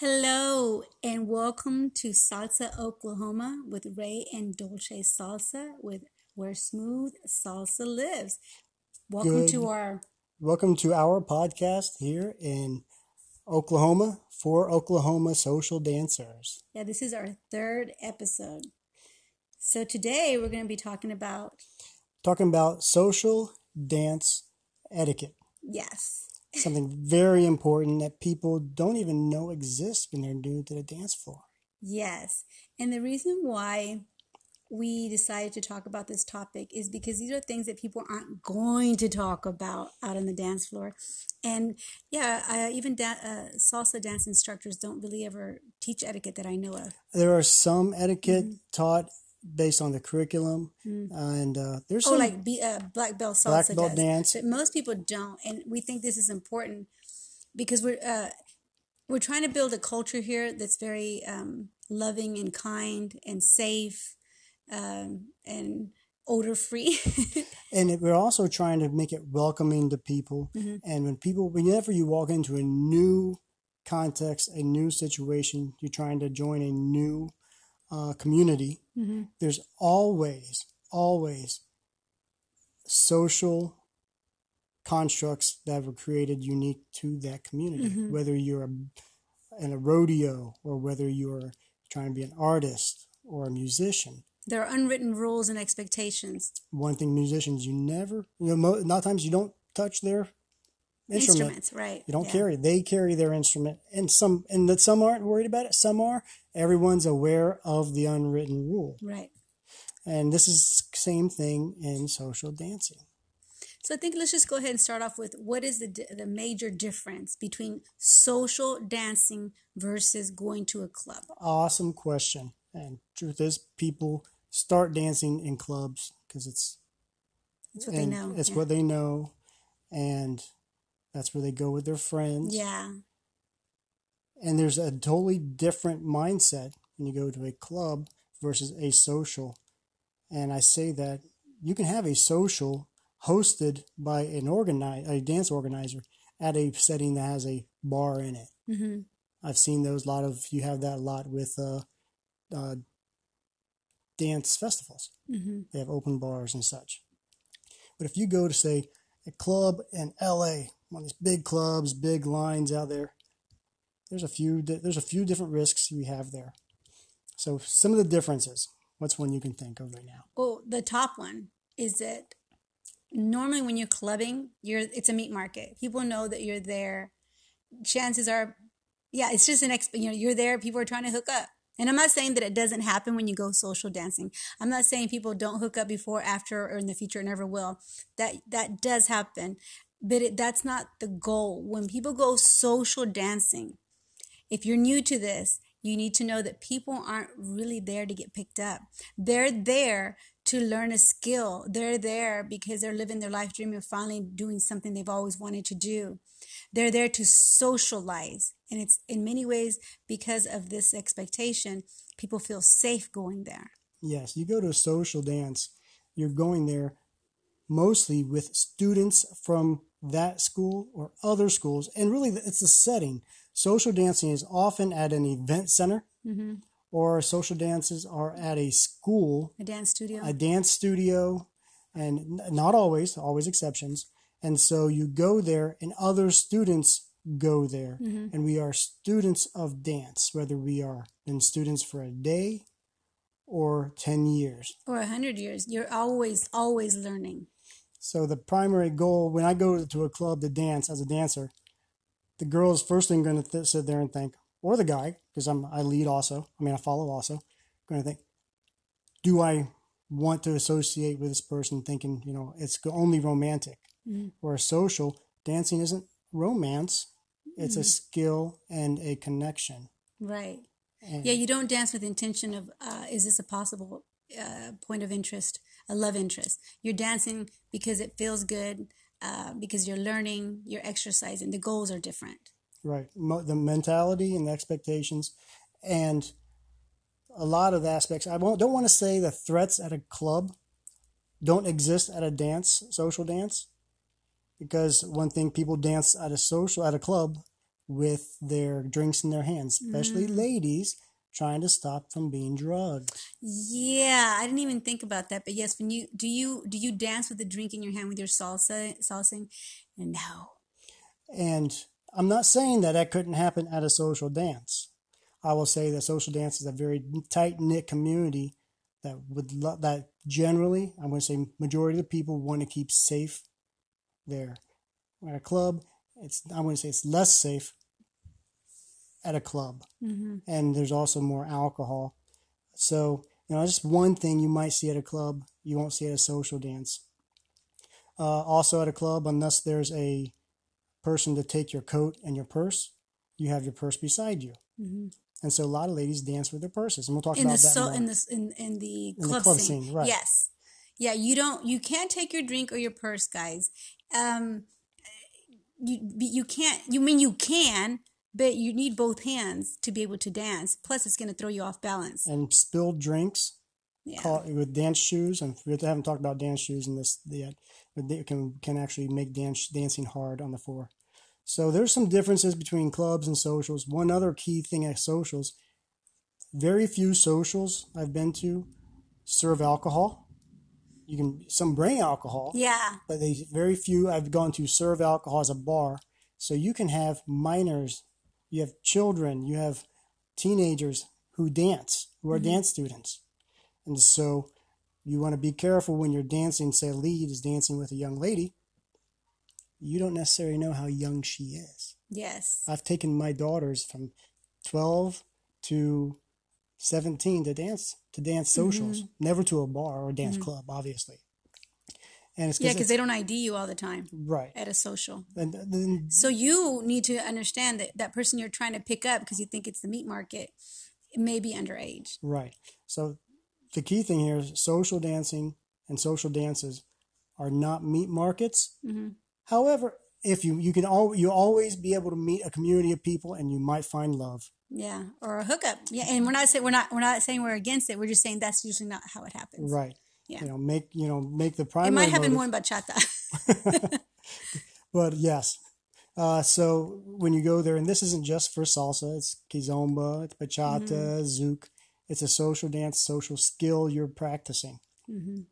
Hello and welcome to Salsa Oklahoma with Ray and Dolce Salsa with where smooth salsa lives. Welcome Good. to our Welcome to our podcast here in Oklahoma for Oklahoma social dancers. yeah, this is our third episode. So today we're going to be talking about Talking about social dance etiquette. yes. Something very important that people don't even know exists when they're new to the dance floor. Yes. And the reason why we decided to talk about this topic is because these are things that people aren't going to talk about out on the dance floor. And yeah, I, even da- uh, salsa dance instructors don't really ever teach etiquette that I know of. There are some etiquette taught based on the curriculum, and uh, there's Oh, some like be, uh, black belt salsa black belt does. dance. But most people don't, and we think this is important because we're uh, we're trying to build a culture here that's very um, loving and kind and safe um, and odor free. and it, we're also trying to make it welcoming to people. Mhm. And when people, whenever you walk into a new context, a new situation, you're trying to join a new uh, community, hmm there's always, always social constructs that were created unique to that community. Mhm. Whether you're a, in a rodeo or whether you're trying to be an artist or a musician. There are unwritten rules and expectations. One thing musicians, you never, you know, mo- a lot of times you don't touch their instrument. Instruments, right? You don't yeah. carry. They carry their instrument, and some and that some aren't worried about it. Some are. Everyone's aware of the unwritten rule, Right. and this is same thing in social dancing. So I think let's just go ahead and start off with what is the the major difference between social dancing versus going to a club? Awesome question. And truth is, people start dancing in clubs because it's That's what they know. It's yeah. what they know, and that's where they go with their friends. yeah. And there's a totally different mindset when you go to a club versus a social. And I say that you can have a social hosted by an organize a dance organizer at a setting that has a bar in it. hmm I've seen those a lot of you have that a lot with uh, uh, dance festivals. hmm They have open bars and such. But if you go to say a club in LA, of these big clubs, big lines out there, there's a few there's a few different risks we have there. So some of the differences. What's one you can think of right now? Well, the top one is that normally when you're clubbing, you're it's a meat market. People know that you're there. Chances are, yeah, it's just an ex. You know, you're there. People are trying to hook up. And I'm not saying that it doesn't happen when you go social dancing. I'm not saying people don't hook up before, after, or in the future, never will. That that does happen, but it, that's not the goal. When people go social dancing, if you're new to this, you need to know that people aren't really there to get picked up. They're there to learn a skill. They're there because they're living their life dream of finally doing something they've always wanted to do. They're there to socialize. And it's in many ways because of this expectation, people feel safe going there. Yes, you go to a social dance, you're going there mostly with students from that school or other schools, and really it's the setting. Social dancing is often at an event center, Mm-hmm. or social dances are at a school, A dance studio. a dance studio, and not always, always exceptions. And so you go there, and other students go there, Mhm. and we are students of dance, whether we are been students for a day or 10 years. or a hundred years. You're always, always learning. So the primary goal when I go to a club to dance as a dancer, the girls first thing going to th- sit there and think, or the guy, because I'm I lead also. I mean I follow also. Going to think, do I want to associate with this person? Thinking you know it's only romantic Mhm. or social. Dancing isn't romance. It's a skill and a connection. Right. And Yeah, you don't dance with intention of uh, is this a possible uh, point of interest, a love interest. You're dancing because it feels good, uh, because you're learning, you're exercising. The goals are different. Right. Mo- the mentality and the expectations and a lot of the aspects. I won't, don't want to say the threats at a club don't exist at a dance, social dance, because one thing people dance at a social, at a club, with their drinks in their hands, especially Mm. ladies trying to stop from being drugged. Yeah, I didn't even think about that. But yes, when you do you do you dance with a drink in your hand with your salsa salsing? No. And I'm not saying that that couldn't happen at a social dance. I will say that social dance is a very tight knit community that would lo- that generally I'm going to say majority of the people want to keep safe there. At a club, it's I'm going to say it's less safe at a club, hmm and there's also more alcohol. So you know, just one thing you might see at a club, you won't see at a social dance. Uh, also at a club, unless there's a person to take your coat and your purse, you have your purse beside you. hmm And so a lot of ladies dance with their purses, and we'll talk In the about that so in the in in the In the club, club scene. scene, right. Yes. Yeah, you don't you can't take your drink or your purse, guys. Um you you can't you mean you can, but you need both hands to be able to dance. Plus it's going to throw you off balance. and spilled drinks Yeah. call, with dance shoes, and we haven't talked about dance shoes in this yet, but they can can actually make dance dancing hard on the floor. So there's some differences between clubs and socials. One other key thing at socials, very few socials I've been to serve alcohol. You can some bring alcohol, Yeah. but they very few I've gone to serve alcohol as a bar. So you can have minors, you have children, you have teenagers who dance, who are mm-hmm. dance students. And so you want to be careful when you're dancing, say a lead is dancing with a young lady. You don't necessarily know how young she is. Yes. I've taken my daughters from 12 to 17 to dance to dance mm-hmm. socials, never to a bar or a dance mm-hmm. club, obviously. And it's Yeah, because they don't ID you all the time right. at a social. And then So you need to understand that that person you're trying to pick up because you think it's the meat market it may be underage. Right. So the key thing here is social dancing and social dances are not meat markets. Mhm. However, if you you can all you always be able to meet a community of people and you might find love. Yeah, or a hookup. Yeah, and we're not saying we're not we're not saying we're against it. We're just saying that's usually not how it happens. Right. Yeah. You know, make you know make the primary. It might happen motive- more in bachata. But yes. Uh, so when you go there, and this isn't just for salsa, it's kizomba, it's bachata, zouk. It's a social dance, social skill you're practicing. hmm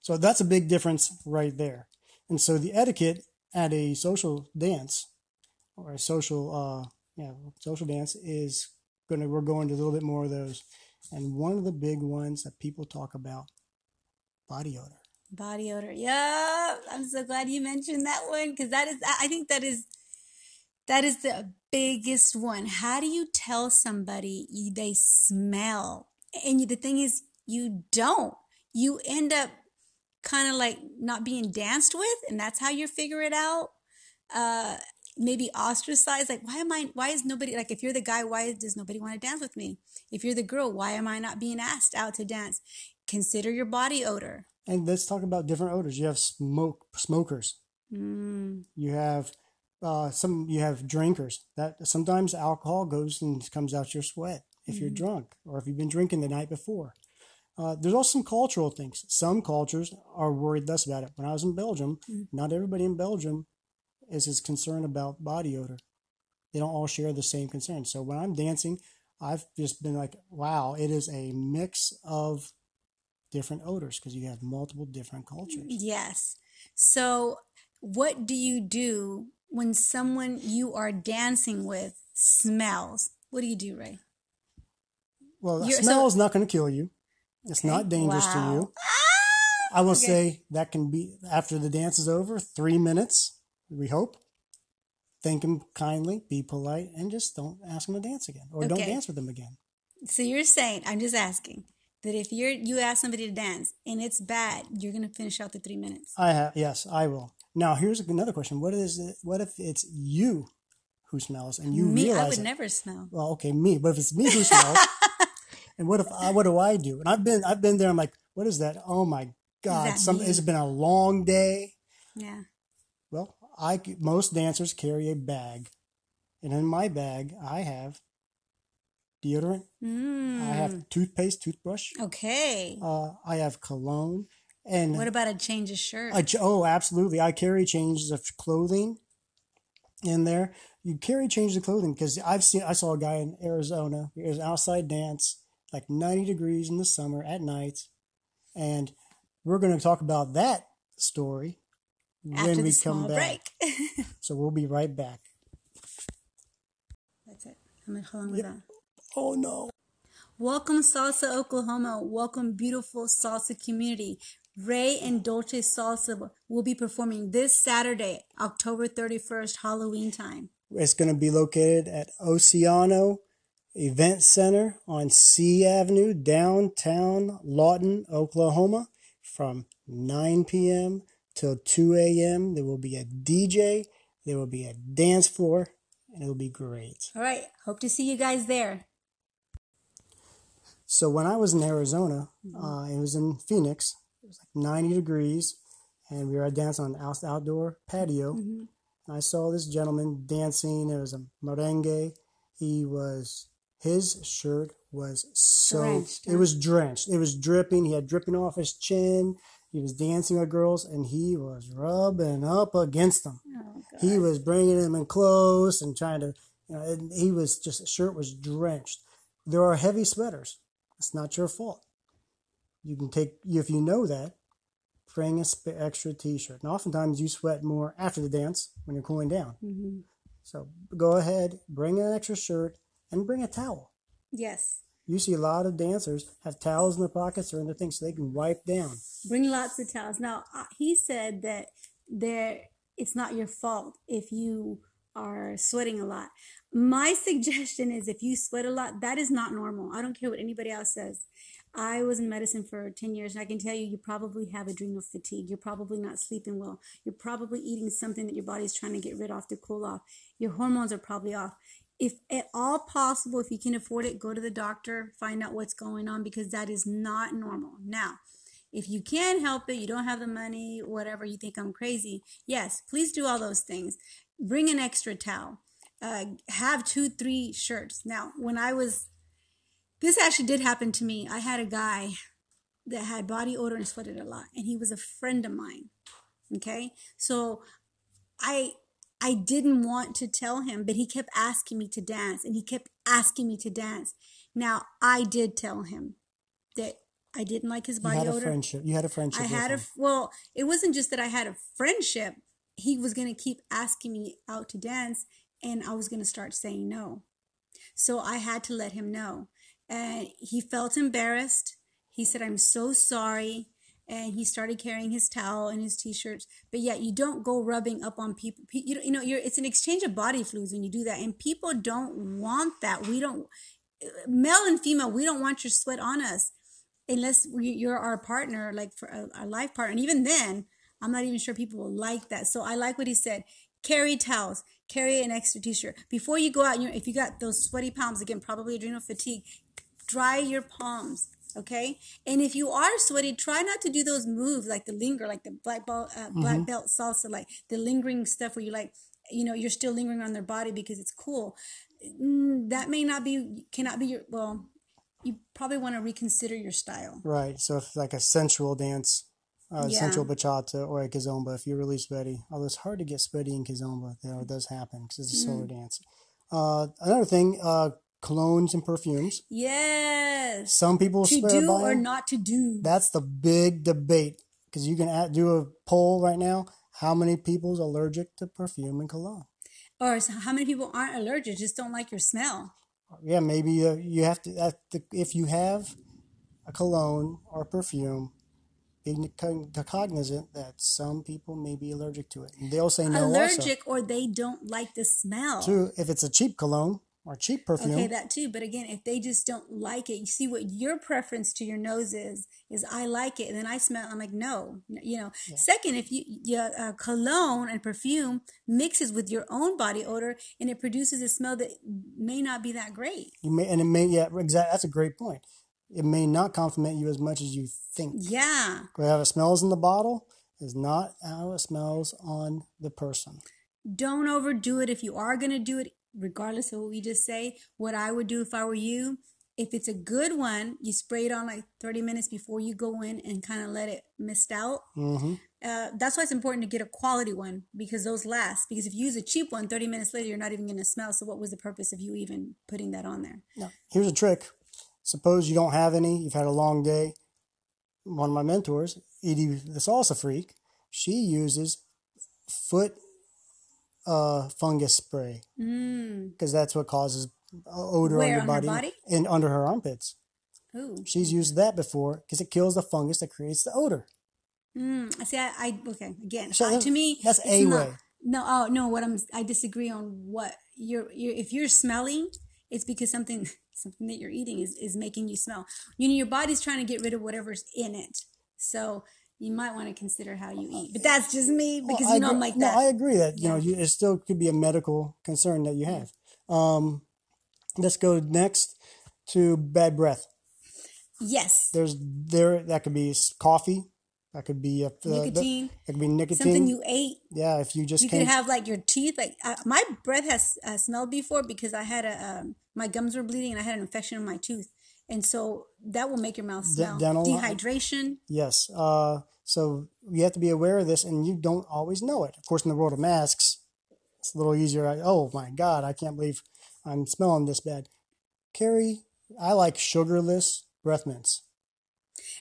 So that's a big difference right there. And so the etiquette at a social dance or a social, uh, yeah, social dance is gonna. We're going to a little bit more of those, and one of the big ones that people talk about, body odor. Body odor. Yeah, I'm so glad you mentioned that one because that is I think that is that is the biggest one. How do you tell somebody they smell? And the thing is, you don't. You end up kind of like not being danced with, and that's how you figure it out. Uh, maybe ostracized. Like, why am I? Why is nobody like? If you're the guy, why does nobody want to dance with me? If you're the girl, why am I not being asked out to dance? Consider your body odor. And let's talk about different odors. You have smoke smokers. Mm. You have uh, some. You have drinkers. That sometimes alcohol goes and comes out your sweat if you're drunk or if you've been drinking the night before. Uh, there's also some cultural things. Some cultures are worried less about it. When I was in Belgium, not everybody in Belgium is as concerned about body odor. They don't all share the same concern. So when I'm dancing, I've just been like, wow, it is a mix of different odors because you have multiple different cultures. Yes. So, what do you do when someone you are dancing with smells? What do you do, Ray? Well, the You're- smell so- is not going to kill you. It's Okay. not dangerous to Wow. you. I will Okay. say that can be after the dance is over, three minutes, we hope. Thank them kindly, be polite, and just don't ask them to dance again or don't dance with them again. So you're saying, I'm just asking that if you're you ask somebody to dance and it's bad, you're gonna finish out the three minutes. I have, yes, I will. Now, here's another question. What is it? What if it's you who smells and you me, realize I would it? never smell. well, okay, me. But if it's me who smells, and what if I, what do I do? And I've been I've been there. I'm like, what is that? Oh my god! Some it's been a long day. Yeah. Well, I most dancers carry a bag, and in my bag I have deodorant. Mm. I have toothpaste, toothbrush. Okay. Uh, I have cologne, and What about a change of shirt? I, oh, absolutely. I carry changes of clothing. in there. You carry change of clothing because I've seen I saw a guy in Arizona. It was outside dance, like 90 degrees in the summer at night, and we're going to talk about that story After when we come back. So we'll be right back. That's it. How much how long was that? Oh no. Welcome, Salsa Oklahoma. Welcome, beautiful salsa community. Ray and Dolce Salsa will be performing this Saturday, October 31st, Halloween time. It's going to be located at Oceano Event Center on C Avenue, downtown Lawton, Oklahoma, from 9 p.m. till 2 a.m. There will be a DJ, there will be a dance floor, and it will be great. All right. Hope to see you guys there. So when I was in Arizona, uh, it was in Phoenix. It was like 90 degrees, and we were at dance on an outdoor patio. And I saw this gentleman dancing. It was a merengue. He was his shirt was so Drenched, it was drenched. It was dripping. He had dripping off his chin. He was dancing with girls, and he was rubbing up against them. Oh, He was bringing them in close and trying to, you know, and he was just, his shirt was drenched. There are heavy sweaters. It's not your fault. You can take, if you know that, bring a sp- extra t shirt. And oftentimes you sweat more after the dance when you're cooling down. Mhm. So go ahead, bring an extra shirt, and bring a towel. Yes. You see a lot of dancers have towels in their pockets or in their things so they can wipe down. Bring lots of towels. Now, he said that there it's not your fault if you are sweating a lot. My suggestion is if you sweat a lot, that is not normal. I don't care what anybody else says. I was in medicine for 10 years and I can tell you, you probably have adrenal fatigue. You're probably not sleeping well. You're probably eating something that your body's trying to get rid of to cool off. Your hormones are probably off. If at all possible, if you can afford it, go to the doctor, find out what's going on because that is not normal. Now, if you can help it, you don't have the money, whatever, you think I'm crazy, yes, please do all those things. Bring an extra towel. Uh, have two, three shirts. Now, when I was, this actually did happen to me. I had a guy that had body odor and sweated a lot, and he was a friend of mine. Okay, so I I didn't want to tell him, but he kept asking me to dance, and he kept asking me to dance. Now I did tell him that I didn't like his You body had a odor. friendship. You had a friendship. I had a him. well, it wasn't just that I had a friendship. He was going to keep asking me out to dance and I was going to start saying no. So I had to let him know. And he felt embarrassed. He said, "I'm so sorry." And he started carrying his towel and his t-shirts. But yet you don't go rubbing up on people. You know, you know, you're it's an exchange of body fluids when you do that. And people don't want that. We don't male and female, we don't want your sweat on us unless you're our partner, like for a, our life partner. And even then, I'm not even sure people will like that. So I like what he said. Carry towels, carry an extra t-shirt. Before you go out, you know, if you got those sweaty palms, again, probably adrenal fatigue, dry your palms. Okay. And if you are sweaty, try not to do those moves like the linger, like the black belt, uh, black belt salsa, like the lingering stuff where you like, you know, you're still lingering on their body because it's cool. Mm, that may not be, cannot be your, well, you probably want to reconsider your style. Right. So if like a sensual dance, uh, Yeah. sensual bachata or a kizomba, if you're really sweaty, although it's hard to get sweaty in kizomba, you know, it does happen because it's a slower Mm. dance. Uh, another thing, uh, colognes and perfumes. Yes. Some people To swear do by or them. not to do. That's the big debate because you can do a poll right now. How many people's allergic to perfume and cologne? Or how many people aren't allergic, just don't like your smell? Yeah, maybe uh, you have to. The, if you have a cologne or perfume, be cognizant that some people may be allergic to it. And they'll say no. Also, allergic or they don't like the smell. too, if it's a cheap cologne or cheap perfume, Okay, that too. But again, if they just don't like it, you see what your preference to your nose is. Is I like it, and then I smell. I'm like, no, you know. Second, if you your uh, cologne and perfume mixes with your own body odor, and it produces a smell that may not be that great. you may, and it may. Yeah, exactly. That's a great point. It may not compliment you as much as you think. Yeah, How it smells in the bottle is not how it smells on the person. don't overdo it. If you are going to do it, regardless of what we just say, what I would do if I were you, if it's a good one, you spray it on like 30 minutes before you go in and kind of let it mist out. hmm Uh, that's why it's important to get a quality one because those last. Because if you use a cheap one, 30 minutes later, you're not even going to smell. So, what was the purpose of you even putting that on there? Now, here's a trick. Suppose you don't have any, you've had a long day. One of my mentors, Edie the salsa freak, she uses foot uh, fungus spray Mm. because that's what causes odor Where, on your on body, body? and under her armpits. Ooh. She's used that before because it kills the fungus that creates the odor. Mm. I see, I, I okay. Again, So uh, to me, that's a not- way. No, oh no. What I'm, I disagree on what you're. you're if you're smelling, it's because something, something that you're eating is is making you smell. You know, your body's trying to get rid of whatever's in it. So you might want to consider how you eat. But that's just me because Well, you know I'm agree- like no, that. I agree that you know you, it still could be a medical concern that you have. Um, let's go next to bad breath. yes, There's there that could be coffee, that could be a, the- nicotine. that could be nicotine. something you ate. yeah, if you just You could have like your teeth. Like uh, my breath has uh, smelled before because I had a um, my gums were bleeding and I had an infection in my tooth, and so that will make your mouth smell. dental- Dehydration. yes. Uh, so you have to be aware of this, and you don't always know it. Of course, in the world of masks, it's a little easier. I, oh my God, I can't believe I'm smelling this bad. Carrie, I like sugarless breath mints.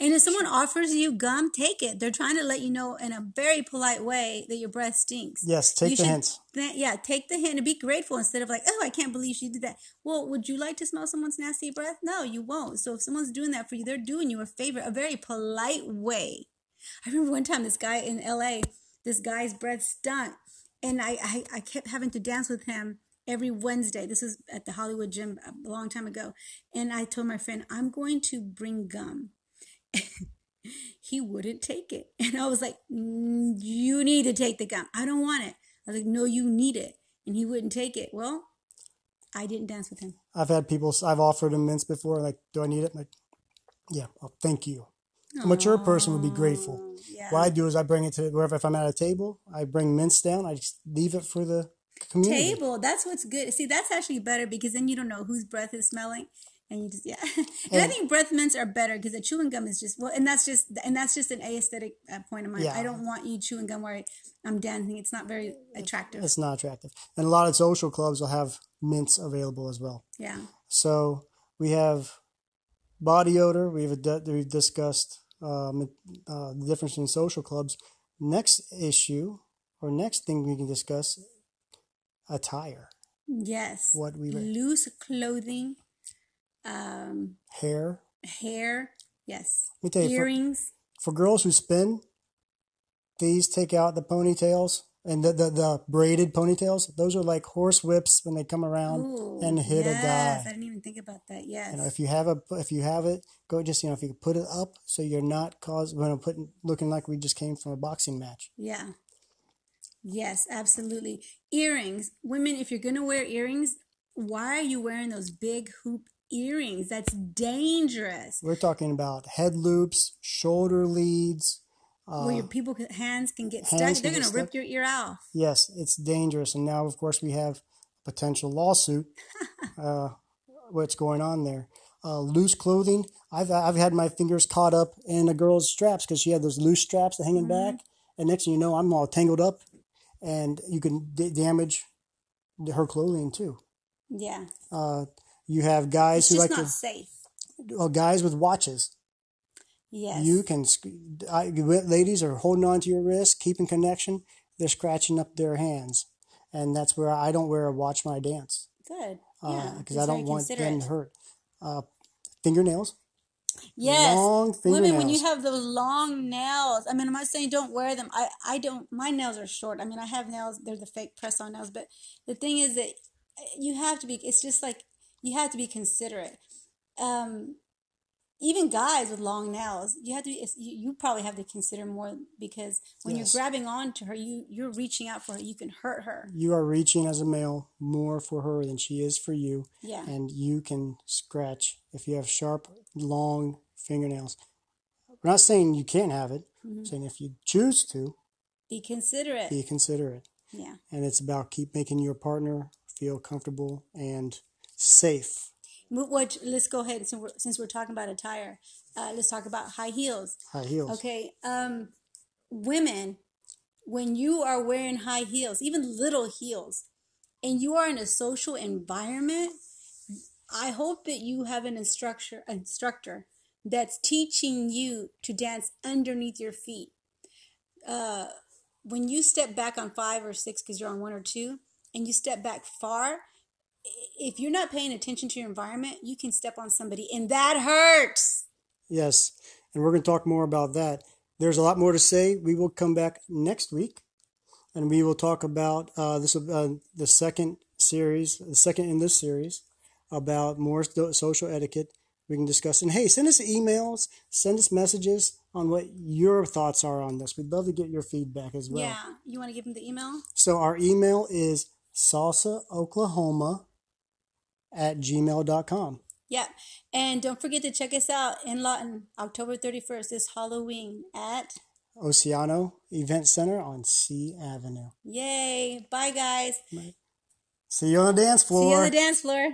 And if someone offers you gum, take it. They're trying to let you know in a very polite way that your breath stinks. Yes, take You the hints. th- yeah, take the hint and be grateful instead of like, oh, I can't believe she did that. Well, would you like to smell someone's nasty breath? No, you won't. So if someone's doing that for you, they're doing you a favor, a very polite way. I remember one time this guy in LA, this guy's breath stunk. And I, I, I kept having to dance with him every Wednesday. This was at the Hollywood gym a long time ago. And I told my friend, I'm going to bring gum. he wouldn't take it. And I was like, "Mm, You need to take the gum. I don't want it. I was like, No, you need it. And he wouldn't take it. Well, I didn't dance with him. I've had people, I've offered him mints before, like, do I need it? Like, yeah, well, thank you. A mature person would be grateful. Yeah. What I do is I bring it to wherever, if I'm at a table, I bring mints down, I just leave it for the community. Table. That's what's good. See, that's actually better because then you don't know whose breath is smelling. And you just yeah, and, I think breath mints are better because the chewing gum is just well, and that's just and that's just an aesthetic uh, point of mine. Yeah. I don't want you chewing gum where I'm dancing. It's not very attractive. It's not attractive. And a lot of social clubs will have mints available as well. Yeah. So we have body odor. We've we've discussed um, uh, the difference in social clubs. Next issue or next thing we can discuss attire, Yes. What we wear. loose clothing, um, hair. hair. Yes. Let me tell you, Earrings. for girls who spin, these take out the ponytails and the, the, the braided ponytails. Those are like horse whips when they come around Ooh, and hit yes, a guy. I didn't even think about that. Yes. You know, if you have a, if you have it, go just you know if you put it up so you're not cause when I'm putting looking like we just came from a boxing match. Yeah. Yes, absolutely. Earrings. Women, if you're going to wear earrings, why are you wearing those big hoop earrings? That's dangerous. We're talking about head loops, shoulder leads. Where your people hands can get stuck. Uh, hands can They're going to rip your ear off. Yes, it's dangerous. And now, of course, we have a potential lawsuit. uh, what's going on there? Uh, loose clothing. I've I've had my fingers caught up in a girl's straps because she had those loose straps hanging Mm-hmm. back, and next thing you know, I'm all tangled up, and you can d- damage her clothing too. Yeah. Uh, you have guys It's who like not to, safe. uh, guys with watches. Yes. You can, I, ladies are holding on to your wrist, keeping connection. They're scratching up their hands, and that's where I don't wear a watch when I dance Good. Yeah. because just I don't want them hurt. Uh, fingernails, Yes. long Women, when you have those long nails, I mean, I'm not saying don't wear them. I, I don't, my nails are short. I mean, I have nails, they're the fake press on nails, but the thing is that you have to be, it's just like, you have to be considerate. Um, even guys with long nails, you have to be, you, you probably have to consider more because when Yes. you're grabbing on to her, you, you're reaching out for her, you can hurt her. you are reaching as a male more for her than she is for you, Yeah. and you can scratch if you have sharp, long fingernails. We're not saying you can't have it. Mm-hmm. We're saying if you choose to, Be considerate. be considerate. Yeah. and it's about keep making your partner feel comfortable and safe. What, let's go ahead since we're, since we're talking about attire. Uh, let's talk about high heels. High heels. Okay. Um, women, when you are wearing high heels, even little heels, and you are in a social environment, I hope that you have an instructor instructor that's teaching you to dance underneath your feet. Uh, when you step back on five or six because you're on one or two, and you step back far, if you're not paying attention to your environment, you can step on somebody, and that hurts. Yes, and we're going to talk more about that. There's a lot more to say. We will come back next week, and we will talk about uh, this uh, the second series, the second in this series, about more social etiquette. We can discuss. And hey, send us emails, send us messages on what your thoughts are on this. We'd love to get your feedback as well. Yeah, you want to give them the email? So our email is salsaoklahoma at gmail.com. Yep. And don't forget to check us out in Lawton, October 31st, this Halloween at Oceano Event Center on C Avenue. Yay. Bye, guys. Bye. See you on the dance floor. See you on the dance floor.